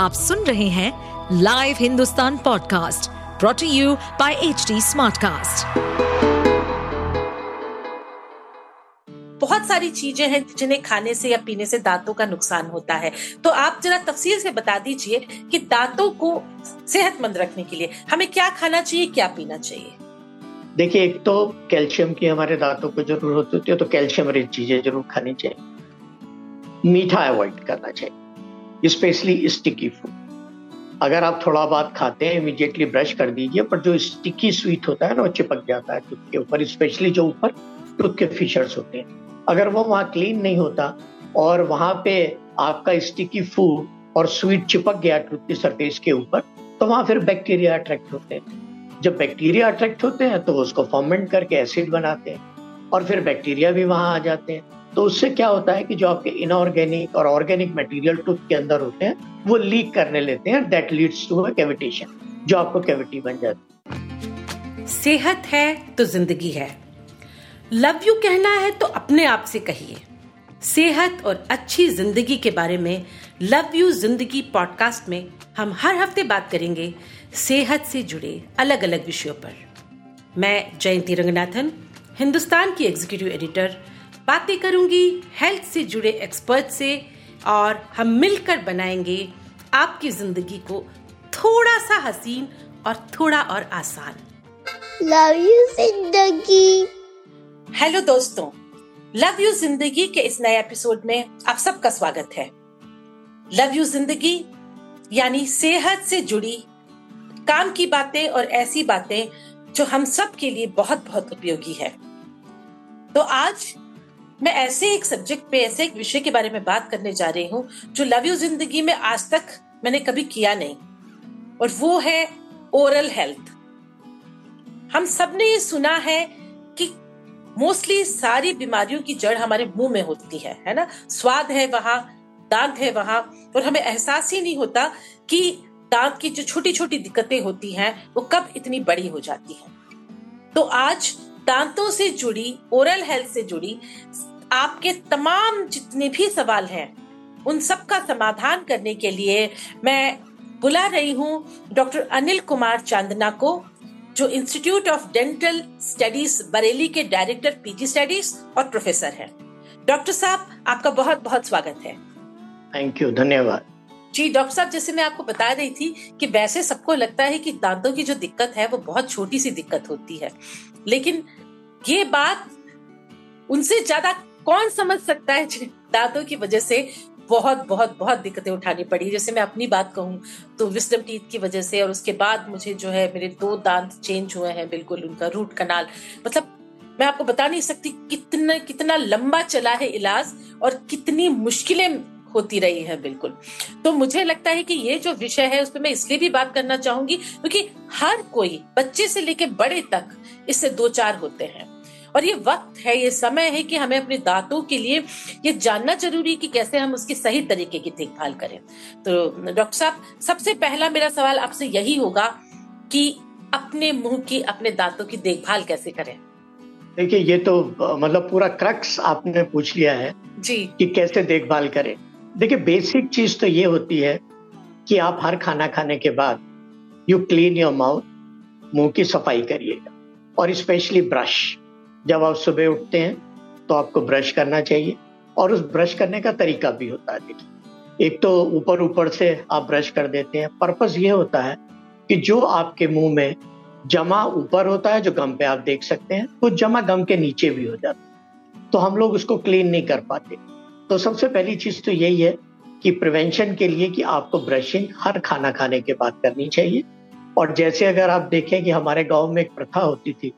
आप सुन रहे हैं live Hindustan podcast brought to you by H Smartcast. बहुत सारी चीज़ें हैं जिन्हें खाने से या पीने से दांतों का नुकसान होता है। तो आप जरा तफसील से बता दीजिए कि दांतों को सेहतमंद रखने के लिए हमें क्या खाना चाहिए क्या पीना चाहिए? देखिए एक तो कैल्शियम की हमारे दांतों को ज़रूरत होती है तो कैल्शियम रिच चीज़ें ज़रूर खानी चाहिए। मीठा अवॉइड करना चाहिए। स्पेशली स्टिकी फ़ूड अगर आप थोड़ा बहुत खाते हैं इमीडिएटली ब्रश कर दीजिए, पर जो स्टिकी स्वीट होता है ना, वो चिपक जाता है टूथ के ऊपर स्पेशली जो ऊपर टूथ के फीचर्स होते हैं। अगर वो वहाँ क्लीन नहीं होता और वहाँ पे आपका स्टिकी फ़ूड और स्वीट चिपक गया टूथ की सरफेस के ऊपर तो वहाँ फिर बैक्टीरिया अट्रैक्ट होते हैं। जब बैक्टीरिया अट्रैक्ट होते हैं तो उसको फॉर्मेंट करके एसिड बनाते हैं और फिर बैक्टीरिया भी वहाँ आ जाते हैं। तो उससे क्या होता है कि जो आपके इनऑर्गेनिक और ऑर्गेनिक मटेरियल टूथ के अंदर होते हैं, वो लीक करने लेते हैं that leads to a cavitation जो आपको कैविटी बन जाती है। सेहत है तो ज़िंदगी है। लव यू कहना है तो अपने आप से कहिए। सेहत और अच्छी ज़िंदगी के बारे में लव यू ज़िंदगी पॉडकास्ट में हम हर हफ़्ते बात करेंगे सेहत से जुड़े अलग अलग विषयों पर। मैं जयंती रंगनाथन, हिंदुस्तान की एग्जीक्यूटिव एडिटर बातें करूँगी हेल्थ से जुड़े एक्सपर्ट से और हम मिलकर बनाएँगे आपकी ज़िंदगी को थोड़ा सा हसीन और थोड़ा और आसान। लव यू ज़िंदगी। हेलो दोस्तों लव यू ज़िंदगी के इस नए एपिसोड में आप सबका स्वागत है। लव यू ज़िंदगी यानी सेहत से जुड़ी काम की बातें और ऐसी बातें जो हम सब के लिए बहुत बहुत उपयोगी है। तो आज मैं ऐसे एक सब्जेक्ट पे, ऐसे एक विषय के बारे में बात करने जा रही हूँ, जो लव यू ज़िंदगी में आज तक मैंने कभी किया नहीं। और वो है ओरल हेल्थ हम सबने ये सुना है कि मोस्टली सारी बीमारियों की जड़ हमारे मुँह में होती है है ना? स्वाद है वहाँ दांत है वहाँ, और हमें एहसास ही नहीं होता कि दांत की जो छोटी छोटी दिक्कतें होती हैं, वो कब इतनी बड़ी हो जाती हैं। तो आज दांतों से जुड़ी ओरल हेल्थ से जुड़ी, आपके तमाम जितने भी सवाल हैं, उन सब का समाधान करने के लिए मैं बुला रही हूँ डॉक्टर अनिल कुमार चांदना को, जो institute of dental studies Bareilly के डायरेक्टर पीजी स्टडीज़ और प्रोफेसर हैं। डॉक्टर साहब, आपका बहुत बहुत स्वागत है। थैंक यू धन्यवाद। जी, डॉक्टर साहब, जैसे मैं आपको बता रही थी कि वैसे सबको लगता है कि दांतों की जो दिक्कत है, वो बहुत छोटी सी दिक्कत होती है। लेकिन ये बात उनसे ज़्यादा कौन समझ सकता है दांतों की वजह से बहुत बहुत बहुत दिक्कतें उठानी पड़ी। जैसे मैं अपनी बात कहूँ तो विस्डम टीथ की वजह से और उसके बाद मुझे जो है, मेरे दो दांत चेंज हुए हैं बिल्कुल उनका रूट कनाल। मतलब मैं आपको बता नहीं सकती कितना कितना लंबा चला है इलाज और कितनी मुश्किलें होती रही है बिल्कुल। तो मुझे लगता है कि ये जो विषय है उस पर मैं इसलिए भी बात करना चाहूँगी क्योंकि हर कोई बच्चे से लेकर बड़े तक इससे दो चार होते हैं। और ये वक्त है ये समय है कि हमें अपने दांतों के लिए ये जानना ज़रूरी है कि कैसे हम उसकी सही तरीके की देखभाल करें। तो डॉक्टर साहब सबसे पहला मेरा सवाल आपसे यही होगा कि अपने मुँह की अपने दांतों की देखभाल कैसे करें? देखिए ये तो मतलब पूरा क्रक्स आपने पूछ लिया है जी। कि कैसे देखभाल करें। देखिए बेसिक चीज़ तो ये होती है कि आप हर खाना खाने के बाद यू क्लीन योर माउथ मुँह की सफ़ाई करिएगा और स्पेशली ब्रश जब आप सुबह उठते हैं तो आपको ब्रश करना चाहिए और उस ब्रश करने का तरीका भी होता है। देखिए एक तो ऊपर ऊपर से आप ब्रश कर देते हैं। पर्पज ये होता है कि जो आपके मुँह में जमा ऊपर होता है, जो गम पे आप देख सकते हैं कुछ तो जमा गम के नीचे भी हो जाता है। तो हम लोग उसको क्लीन नहीं कर पाते। तो सबसे पहली चीज़ तो यही है कि प्रिवेंशन के लिए कि आपको ब्रशिंग हर खाना खाने के बाद करनी चाहिए। और जैसे अगर आप देखें कि हमारे गाँव में एक प्रथा होती थी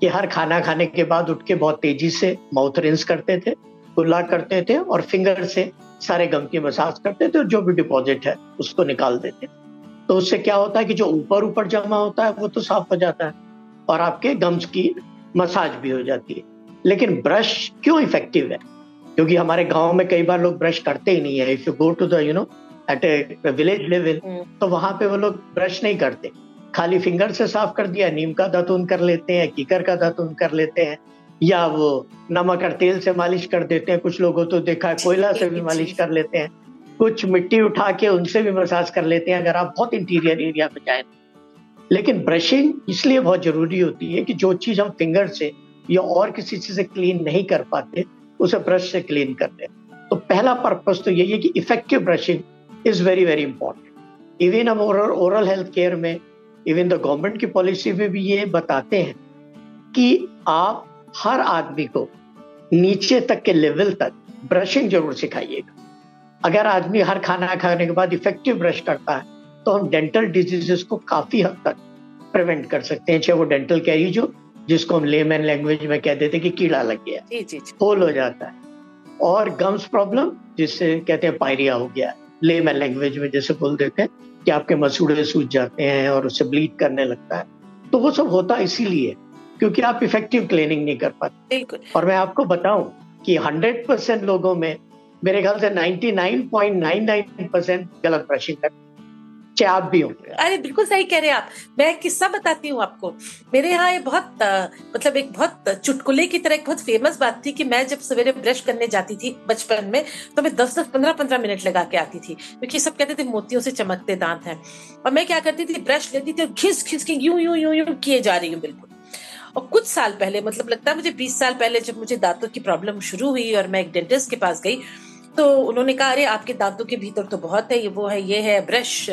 कि हर खाना खाने के बाद उठ के बहुत तेज़ी से माउथ रिंस करते थे कुल्ला करते थे और फिंगर से सारे गम की मसाज करते थे और जो भी डिपॉजिट है उसको निकाल देते तो उससे क्या होता है कि जो ऊपर ऊपर जमा होता है वो तो साफ़ हो जाता है और आपके गम्स की मसाज भी हो जाती है। लेकिन ब्रश क्यों इफ़ेक्टिव है? क्योंकि हमारे गाँव में कई बार लोग ब्रश करते ही नहीं है। If you go to the you know at a village level तो वहाँ पे वो लोग ब्रश नहीं करते। खाली फिंगर से साफ़ कर दिया नीम का दातून कर लेते हैं कीकर का दातून कर लेते हैं या वो नमक और तेल से मालिश कर देते हैं। कुछ लोगों तो देखा है कोयला से भी मालिश कर लेते हैं। कुछ मिट्टी उठा के उनसे भी मसाज कर लेते हैं अगर आप बहुत इंटीरियर एरिया में जाए। लेकिन ब्रशिंग इसलिए बहुत ज़रूरी होती है कि जो चीज़ हम फिंगर से या और किसी चीज़ से क्लीन नहीं कर पाते उसे ब्रश से क्लीन कर दे। तो पहला पर्पज तो यही है कि effective brushing is very very important even हम ओरल हेल्थ केयर में इवन द गवर्नमेंट की पॉलिसी में भी ये बताते हैं कि आप हर आदमी को नीचे तक के लेवल तक ब्रशिंग ज़रूर सिखाइएगा। अगर आदमी हर खाना खाने के बाद इफ़ेक्टिव ब्रश करता है तो हम डेंटल डिजीजेस को काफ़ी हद तक प्रिवेंट कर सकते हैं, चाहे वो डेंटल कैरीज हो जिसको हम लेमैन लैंग्वेज में कहते थे कि कीड़ा लग गया। जी जी जी। होल हो जाता है। और गम्स प्रॉब्लम जिससे कहते हैं पायरिया हो गया। लेमैन लैंग्वेज में जैसे बोल देते हैं कि आपके मसूड़े सूज जाते हैं और उससे ब्लीड करने लगता है। तो वो सब होता है इसीलिए क्योंकि आप इफ़ेक्टिव क्लीनिंग नहीं कर पाते। बिल्कुल। और मैं आपको बताऊँ कि 100 परसेंट लोगों में मेरे ख्याल से 99.99 परसेंट गलत ब्रशिंग करते आप भी होंगे। अरे, बिल्कुल सही कह रहे हैं आप। मैं किस्सा बताती हूँ आपको। मेरे यहाँ ये बहुत मतलब एक बहुत चुटकुले की तरह, एक बहुत फ़ेमस बात थी कि मैं जब सवेरे ब्रश करने जाती थी बचपन में तो मैं दस दस, पंद्रह पंद्रह मिनट लगा के आती थी, क्योंकि सब कहते थे मोतियों से चमकते दांत हैं। और मैं क्या करती थी, ब्रश लेती थी और घिस घिस के यूँ यूँ यूँ यूँ किए जा रही हूँ बिल्कुल। और कुछ साल पहले मतलब लगता है मुझे बीस साल पहले जब मुझे दांतों की प्रॉब्लम शुरू हुई और मैं एक डेंटिस्ट के पास गई तो उन्होंने कहा, अरे, आपके दांतों के भीतर तो बहुत है, ये वो है, ये है, ब्रश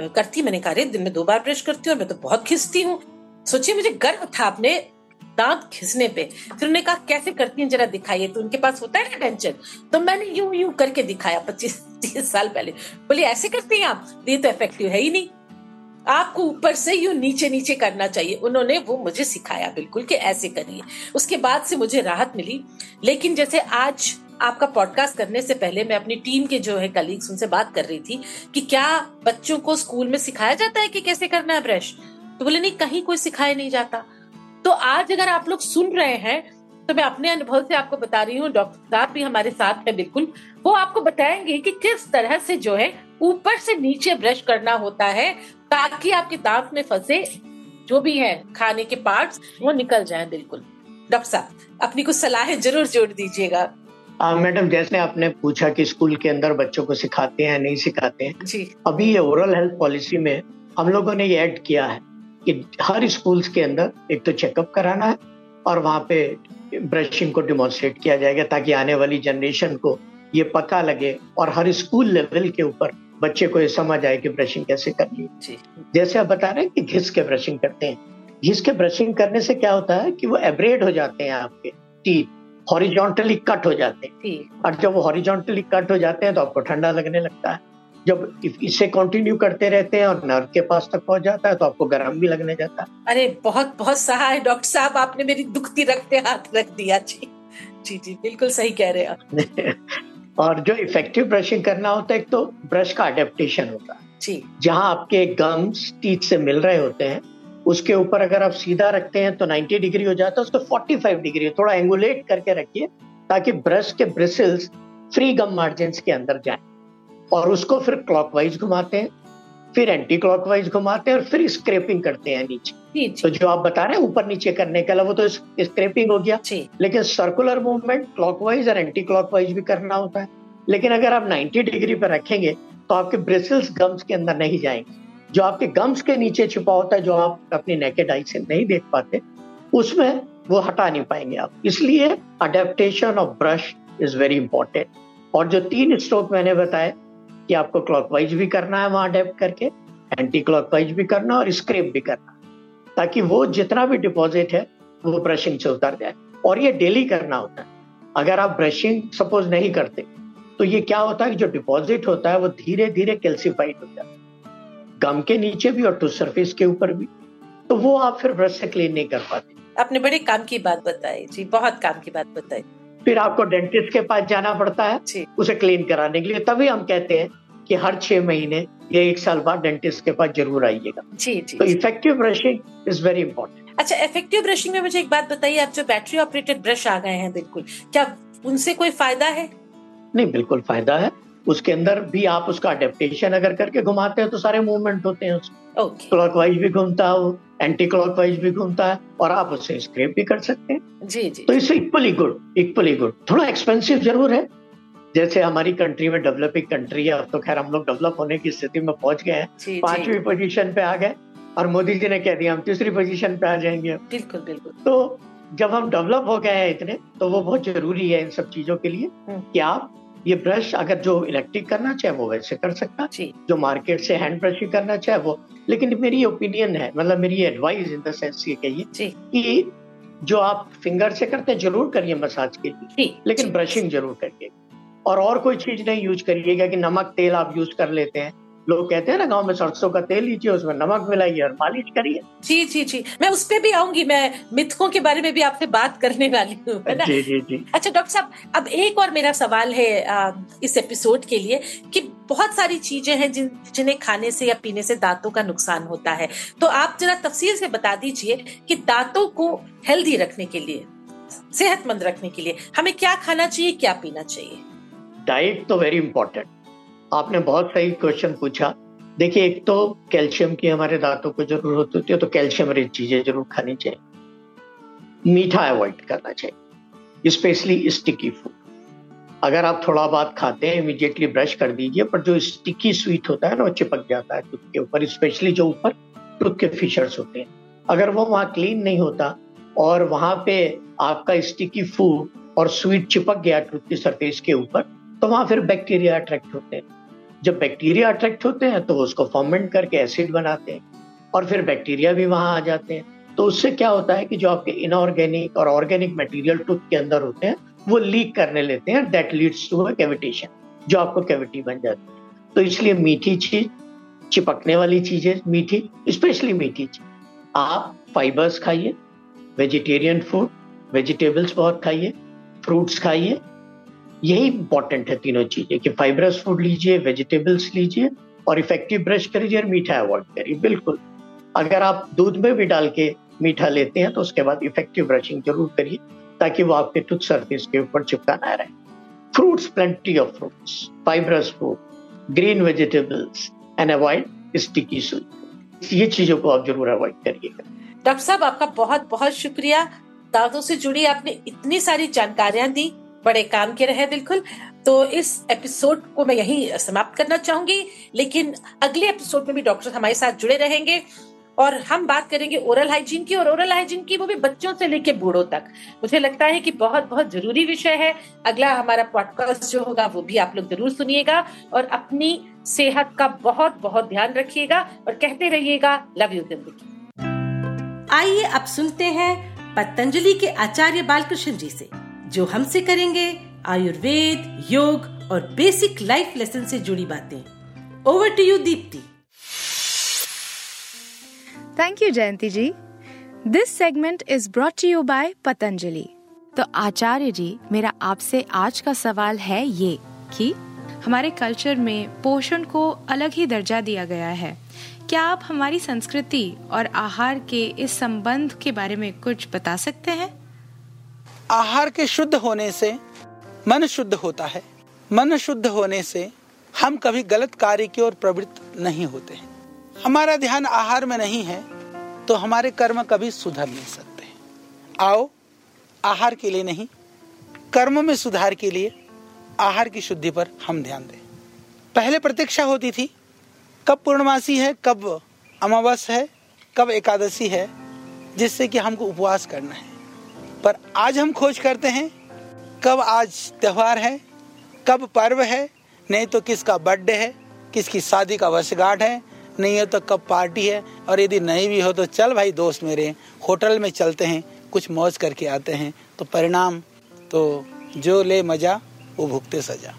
करती मैंने कहा, अरे, दिन में दो बार ब्रश करती हूँ मैं तो बहुत खिसती हूँ। सोचिए, मुझे गर्व था अपने दांत खिसने पे। फिर उन्होंने कहा, कैसे करती हैं, जरा दिखाइए। तो उनके पास होता है ना टेंशन तो मैंने यूँ यूँ करके दिखाया पच्चीस, तीस साल पहले। बोली, ऐसे करती हैं आप? ये तो इफ़ेक्टिव है ही नहीं। आपको ऊपर से यूँ नीचे नीचे करना चाहिए। उन्होंने वो मुझे सिखाया, बिल्कुल कि ऐसे करिए। उसके बाद से मुझे राहत मिली, लेकिन जैसे आज आपका पॉडकास्ट करने से पहले मैं अपनी टीम के जो है कलीग्स उनसे बात कर रही थी कि क्या बच्चों को स्कूल में सिखाया जाता है कि कैसे करना है ब्रश तो बोले, नहीं, कहीं कोई सिखाया नहीं जाता। तो आज अगर आप लोग सुन रहे हैं तो मैं अपने अनुभव से आपको बता रही हूँ डॉक्टर साहब भी हमारे साथ है बिल्कुल। वो आपको बताएँगे कि किस तरह से जो है ऊपर से नीचे ब्रश करना होता है, ताकि आपके दांत में फंसे जो भी है खाने के पार्ट्स वो निकल जाए बिल्कुल। डॉक्टर साहब, अपनी कुछ सलाहें ज़रूर जोड़ दीजिएगा। मैडम जैसे आपने पूछा कि स्कूल के अंदर बच्चों को सिखाते हैं नहीं सिखाते हैं जी। अभी ये ओरल हेल्थ पॉलिसी में हम लोगों ने ये ऐड किया है कि हर स्कूल्स के अंदर एक तो चेकअप कराना है और वहाँ पे ब्रशिंग को डिमॉन्स्ट्रेट किया जाएगा ताकि आने वाली जनरेशन को ये पता लगे और हर स्कूल लेवल के ऊपर बच्चे को ये समझ आए कि ब्रशिंग कैसे करनी है। जैसे आप बता रहे हैं कि घिस के ब्रशिंग करते हैं। घिस के ब्रशिंग करने से क्या होता है कि वो एब्रेड हो जाते हैं आपके टीथ हॉरिजॉन्टली कट हो जाते हैं। और जब वो हॉरिजॉन्टली कट हो जाते हैं तो आपको ठंडा लगने लगता है। जब इस- कंटिन्यू करते रहते हैं और नर्व के पास तक पहुँच जाता है तो आपको गर्म भी लगने जाता है। अरे बहुत बहुत सहा है डॉक्टर साहब आपने मेरी दुखती रखते हाथ रख दिया। जी जी जी बिल्कुल सही कह रहे हैं और जो इफ़ेक्टिव ब्रशिंग करना होता है एक तो ब्रश का अडेप्टेशन होता है। जी। जहाँ आपके गम्स टीथ से मिल रहे होते हैं उसके ऊपर अगर आप सीधा रखते हैं तो 90 डिग्री हो जाता है उसको 45 डिग्री थोड़ा एंगुलेट करके रखिए ताकि ब्रश के ब्रिसल्स फ्री गम मार्जिन के अंदर जाएँ। और उसको फिर क्लॉकवाइज घुमाते हैं फिर एंटी क्लॉकवाइज घुमाते हैं और फिर स्क्रैपिंग करते हैं नीचे। तो जो आप बता रहे हैं ऊपर नीचे करने के अलावा तो स्क्रैपिंग हो गया। लेकिन सर्कुलर मूवमेंट क्लॉकवाइज और एंटी क्लॉकवाइज भी करना होता है। लेकिन अगर आप 90 डिग्री पर रखेंगे तो आपके ब्रिसल्स गम्स के अंदर नहीं जाएँगे। जो आपके गम्स के नीचे छुपा होता है, जो आप अपनी नेकेड आई से नहीं देख पाते, उसमें वो हटा नहीं पाएँगे आप। इसलिए adaptation of brush is very important और जो तीन स्ट्रोक मैंने बताए कि आपको क्लॉकवाइज भी करना है वहाँ अडेप्ट करके एंटी क्लॉकवाइज भी करना और स्क्रेप भी करना। ताकि वो जितना भी डिपॉजिट है, वो ब्रशिंग से उतर जाए। और ये डेली करना होता है। अगर आप ब्रशिंग सपोज़ नहीं करते तो ये क्या होता है कि जो डिपॉजिट होता है, वो धीरे धीरे कैल्सिफाइड हो जाता है। गम के नीचे भी और टू सरफेस के ऊपर भी। तो वो आप फिर ब्रश से क्लीन नहीं कर पाते। आपने बड़े काम की बात बताई जी बहुत काम की बात बताई। फिर आपको डेंटिस्ट के पास जाना पड़ता है जी। उसे क्लीन कराने के लिए। तभी हम कहते हैं कि हर छह महीने या एक साल बाद डेंटिस्ट के पास ज़रूर आइएगा। जी जी तो effective brushing is very important अच्छा इफ़ेक्टिव ब्रशिंग में मुझे एक बात बताइए आप जो बैटरी ऑपरेटेड ब्रश आ गए हैं बिल्कुल क्या उनसे कोई फ़ायदा है? नहीं बिल्कुल फ़ायदा है। उसके अंदर भी आप उसका अडेप्टेशन अगर करके घुमाते हैं तो सारे मूवमेंट होते हैं उसमें। ओके क्लॉकवाइज भी घूमता है वो एंटी क्लॉकवाइज भी घूमता है और आप उससे स्क्रेप भी कर सकते हैं। जी जी। तो इससे इक्वली गुड इक्वली गुड थोड़ा एक्सपेंसिव ज़रूर है। जैसे हमारी कंट्री में डेवलपिंग कंट्री है अब तो खैर हम लोग डेवलप होने की स्थिति में पहुँच गए हैं। पांचवी पोजीशन पे आ गए और मोदी जी ने कह दिया हम तीसरी पोजीशन पे आ जाएँगे। बिल्कुल बिल्कुल। तो जब हम डेवलप हो गए हैं इतने तो वो बहुत ज़रूरी है इन सब चीज़ों के लिए हम्म। कि आप ये ब्रश अगर जो इलेक्ट्रिक करना चाहे वो वैसे कर सकता जी। जो मार्केट से हैंड ब्रशिंग करना चाहे वो। लेकिन मेरी ओपिनियन है मतलब मेरी एडवाइस इन द सेंस ये कहिए कि जो आप फिंगर से करते हैं ज़रूर करिए मसाज के लिए। लेकिन ब्रशिंग ज़रूर करिए। और और कोई चीज़ नहीं यूज़ करिएगा कि नमक तेल आप यूज़ कर लेते हैं। लोग कहते हैं ना गाँव में सरसों का तेल लीजिए उसमें नमक मिलाइए और मालिश करिए। जी जी जी। मैं उस पर भी आऊँगी मैं मिथकों के बारे में भी आपसे बात करने वाली हूँ जी जी जी। अच्छा डॉक्टर साहब अब एक और मेरा सवाल है आ, इस एपिसोड के लिए कि बहुत सारी चीज़ें हैं जिन जिन्हें खाने से या पीने से दांतों का नुकसान होता है। तो आप जरा तफसील से बता दीजिए कि दांतों को हेल्दी रखने के लिए सेहतमंद रखने के लिए हमें क्या खाना चाहिए क्या पीना चाहिए? डाइट तो वेरी इंपॉर्टेंट आपने बहुत सही क्वेश्चन पूछा। देखिए, एक तो कैल्शियम की हमारे दांतों को ज़रूरत होती है तो कैल्शियम रिच चीज़ें ज़रूर खानी चाहिए। मीठा अवॉइड करना चाहिए स्पेशली स्टिकी फ़ूड अगर आप थोड़ा बहुत खाते हैं इमीडिएटली ब्रश कर दीजिए, पर जो स्टिकी स्वीट होता है ना, वो चिपक जाता है टूथ के ऊपर स्पेशली जो ऊपर टूथ के फिशर्स होते हैं। अगर वो वहाँ क्लीन नहीं होता, और वहाँ पे आपका स्टिकी फ़ूड और स्वीट चिपक गया टूथ की सरफेस के ऊपर तो वहाँ फिर बैक्टीरिया अट्रैक्ट होते हैं। जब बैक्टीरिया अट्रैक्ट होते हैं तो उसको फॉर्मेंट करके एसिड बनाते हैं और फिर बैक्टीरिया भी वहाँ आ जाते हैं। तो उससे क्या होता है कि जो आपके इनऑर्गेनिक और ऑर्गेनिक मटेरियल टूथ के अंदर होते हैं, वो लीक करने लेते हैं दैट लीड्स टू कैविटेशन जो आपको कैविटी बन जाती है। तो इसलिए मीठी चीज़, चिपकने वाली चीज़ें मीठी स्पेशली मीठी चीज़। आप फाइबर्स खाइए वेजिटेरियन फ़ूड वेजिटेबल्स बहुत खाइए फ्रूट्स खाइए यही इंपॉर्टेंट है तीनों चीज़ें कि फाइबरस फ़ूड लीजिए वेजिटेबल्स लीजिए और इफ़ेक्टिव ब्रश करिए और मीठा अवॉइड करिए, बिल्कुल। अगर आप दूध में भी डाल के मीठा लेते हैं तो उसके बाद इफ़ेक्टिव ब्रशिंग ज़रूर करिए ताकि वो आपके टूथ सरफेस के ऊपर चिपका ना रहे। Fruits plenty of fruits fibrous food green vegetables and avoid sticky sweet ये चीज़ों को आप ज़रूर अवॉइड करिएगा डॉक्टर साहब, आपका बहुत बहुत शुक्रिया। दांतों से जुड़ी आपने इतनी सारी जानकारियाँ दी। बड़े काम के रहे बिल्कुल। तो इस एपिसोड को मैं यही समाप्त करना चाहूँगी। लेकिन अगले एपिसोड में भी डॉक्टर हमारे साथ जुड़े रहेंगे और हम बात करेंगे ओरल हाइजीन की और ओरल हाइजीन की वो भी बच्चों से लेके बूढ़ों तक। मुझे लगता है कि बहुत बहुत ज़रूरी विषय है। अगला हमारा पॉडकास्ट जो होगा वो भी आप लोग ज़रूर सुनिएगा और अपनी सेहत का बहुत बहुत ध्यान रखिएगा और कहते रहिएगा लव यू ज़िंदगी आइए अब सुनते हैं पतंजलि के आचार्य बालकृष्ण जी से। जो हमसे करेंगे आयुर्वेद योग और बेसिक लाइफ लेसन से जुड़ी बातें। Over to you Deepti thank you Jayanti ji this segment is brought to you by Patanjali. तो आचार्य जी मेरा आपसे आज का सवाल है ये कि हमारे कल्चर में पोषण को अलग ही दर्जा दिया गया है। क्या आप हमारी संस्कृति और आहार के इस संबंध के बारे में कुछ बता सकते हैं? आहार के शुद्ध होने से मन शुद्ध होता है। मन शुद्ध होने से हम कभी गलत कार्य की ओर प्रवृत्त नहीं होते हैं। हमारा ध्यान आहार में नहीं है तो हमारे कर्म कभी सुधर नहीं सकते आओ, आहार के लिए नहीं, कर्म में सुधार के लिए आहार की शुद्धि पर हम ध्यान दें। पहले प्रतीक्षा होती थी, कब पूर्णमासी है, कब अमावस है, कब एकादशी है, जिससे कि हमको उपवास करना है। पर आज हम खोज करते हैं, कब आज त्यौहार है, कब पर्व है, नहीं तो किसका बर्थडे है, किसकी शादी का वर्षगांठ है, नहीं हो तो कब पार्टी है, और यदि नहीं भी हो तो चल भाई दोस्त मेरे, होटल में चलते हैं, कुछ मौज करके आते हैं तो परिणाम तो जो ले मज़ा, वो भुगते सजा।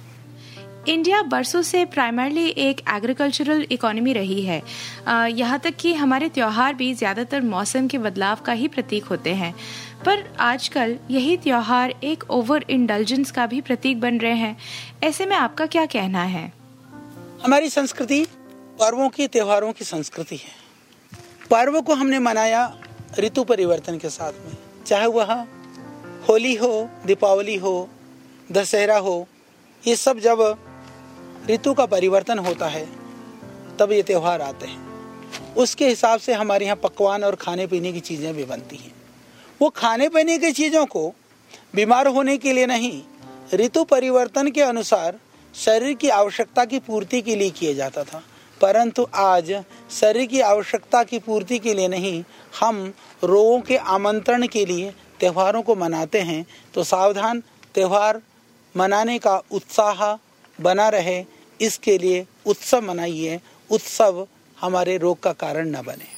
इंडिया बरसों से प्राइमरली एक एग्रीकल्चरल इकोनॉमी रही है। यहाँ तक कि हमारे त्योहार भी ज़्यादातर मौसम के बदलाव का ही प्रतीक होते हैं। पर आजकल यही त्यौहार एक ओवर इंडल्जेंस का भी प्रतीक बन रहे हैं। ऐसे में आपका क्या कहना है? हमारी संस्कृति पर्वों की त्योहारों की संस्कृति है। पर्व को हमने मनाया ऋतु परिवर्तन के साथ में। चाहे वह होली हो, दीपावली हो, दशहरा हो, ये सब जब ऋतु का परिवर्तन होता है, तब ये त्यौहार आते हैं। उसके हिसाब से हमारे यहाँ पकवान और खाने पीने की चीज़ें भी बनती हैं। वो खाने पीने की चीज़ों को बीमार होने के लिए नहीं, ऋतु परिवर्तन के अनुसार शरीर की आवश्यकता की पूर्ति के लिए किया जाता था। परंतु आज शरीर की आवश्यकता की पूर्ति के लिए नहीं, हम रोगों के आमंत्रण के लिए त्योहारों को मनाते हैं। तो सावधान, त्यौहार मनाने का उत्साह बना रहे इसके लिए उत्सव मनाइए उत्सव हमारे रोग का कारण न बने।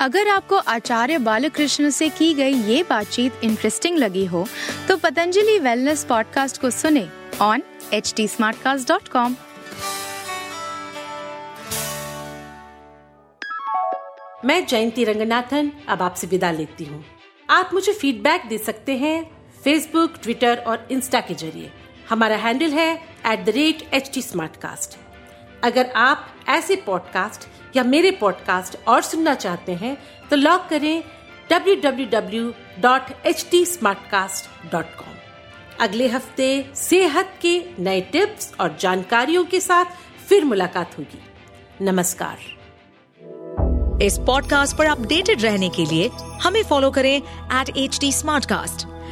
अगर आपको आचार्य बालकृष्ण से की गई ये बातचीत इंटरेस्टिंग लगी हो तो पतंजलि वेलनेस पॉडकास्ट को सुने ऑन एच टी मैं जयंती रंगनाथन अब आपसे विदा लेती हूँ। आप मुझे फीडबैक दे सकते हैं फेसबुक ट्विटर और इंस्टा के ज़रिए। हमारा हैंडल है at the rate H T अगर आप ऐसे पॉडकास्ट या मेरे पॉडकास्ट और सुनना चाहते हैं तो लॉग करें www.htsmartcast.com अगले हफ़्ते सेहत के नए टिप्स और जानकारियों के साथ फिर मुलाकात होगी। नमस्कार। इस पॉडकास्ट पर अपडेटेड रहने के लिए हमें फॉलो करें एट एच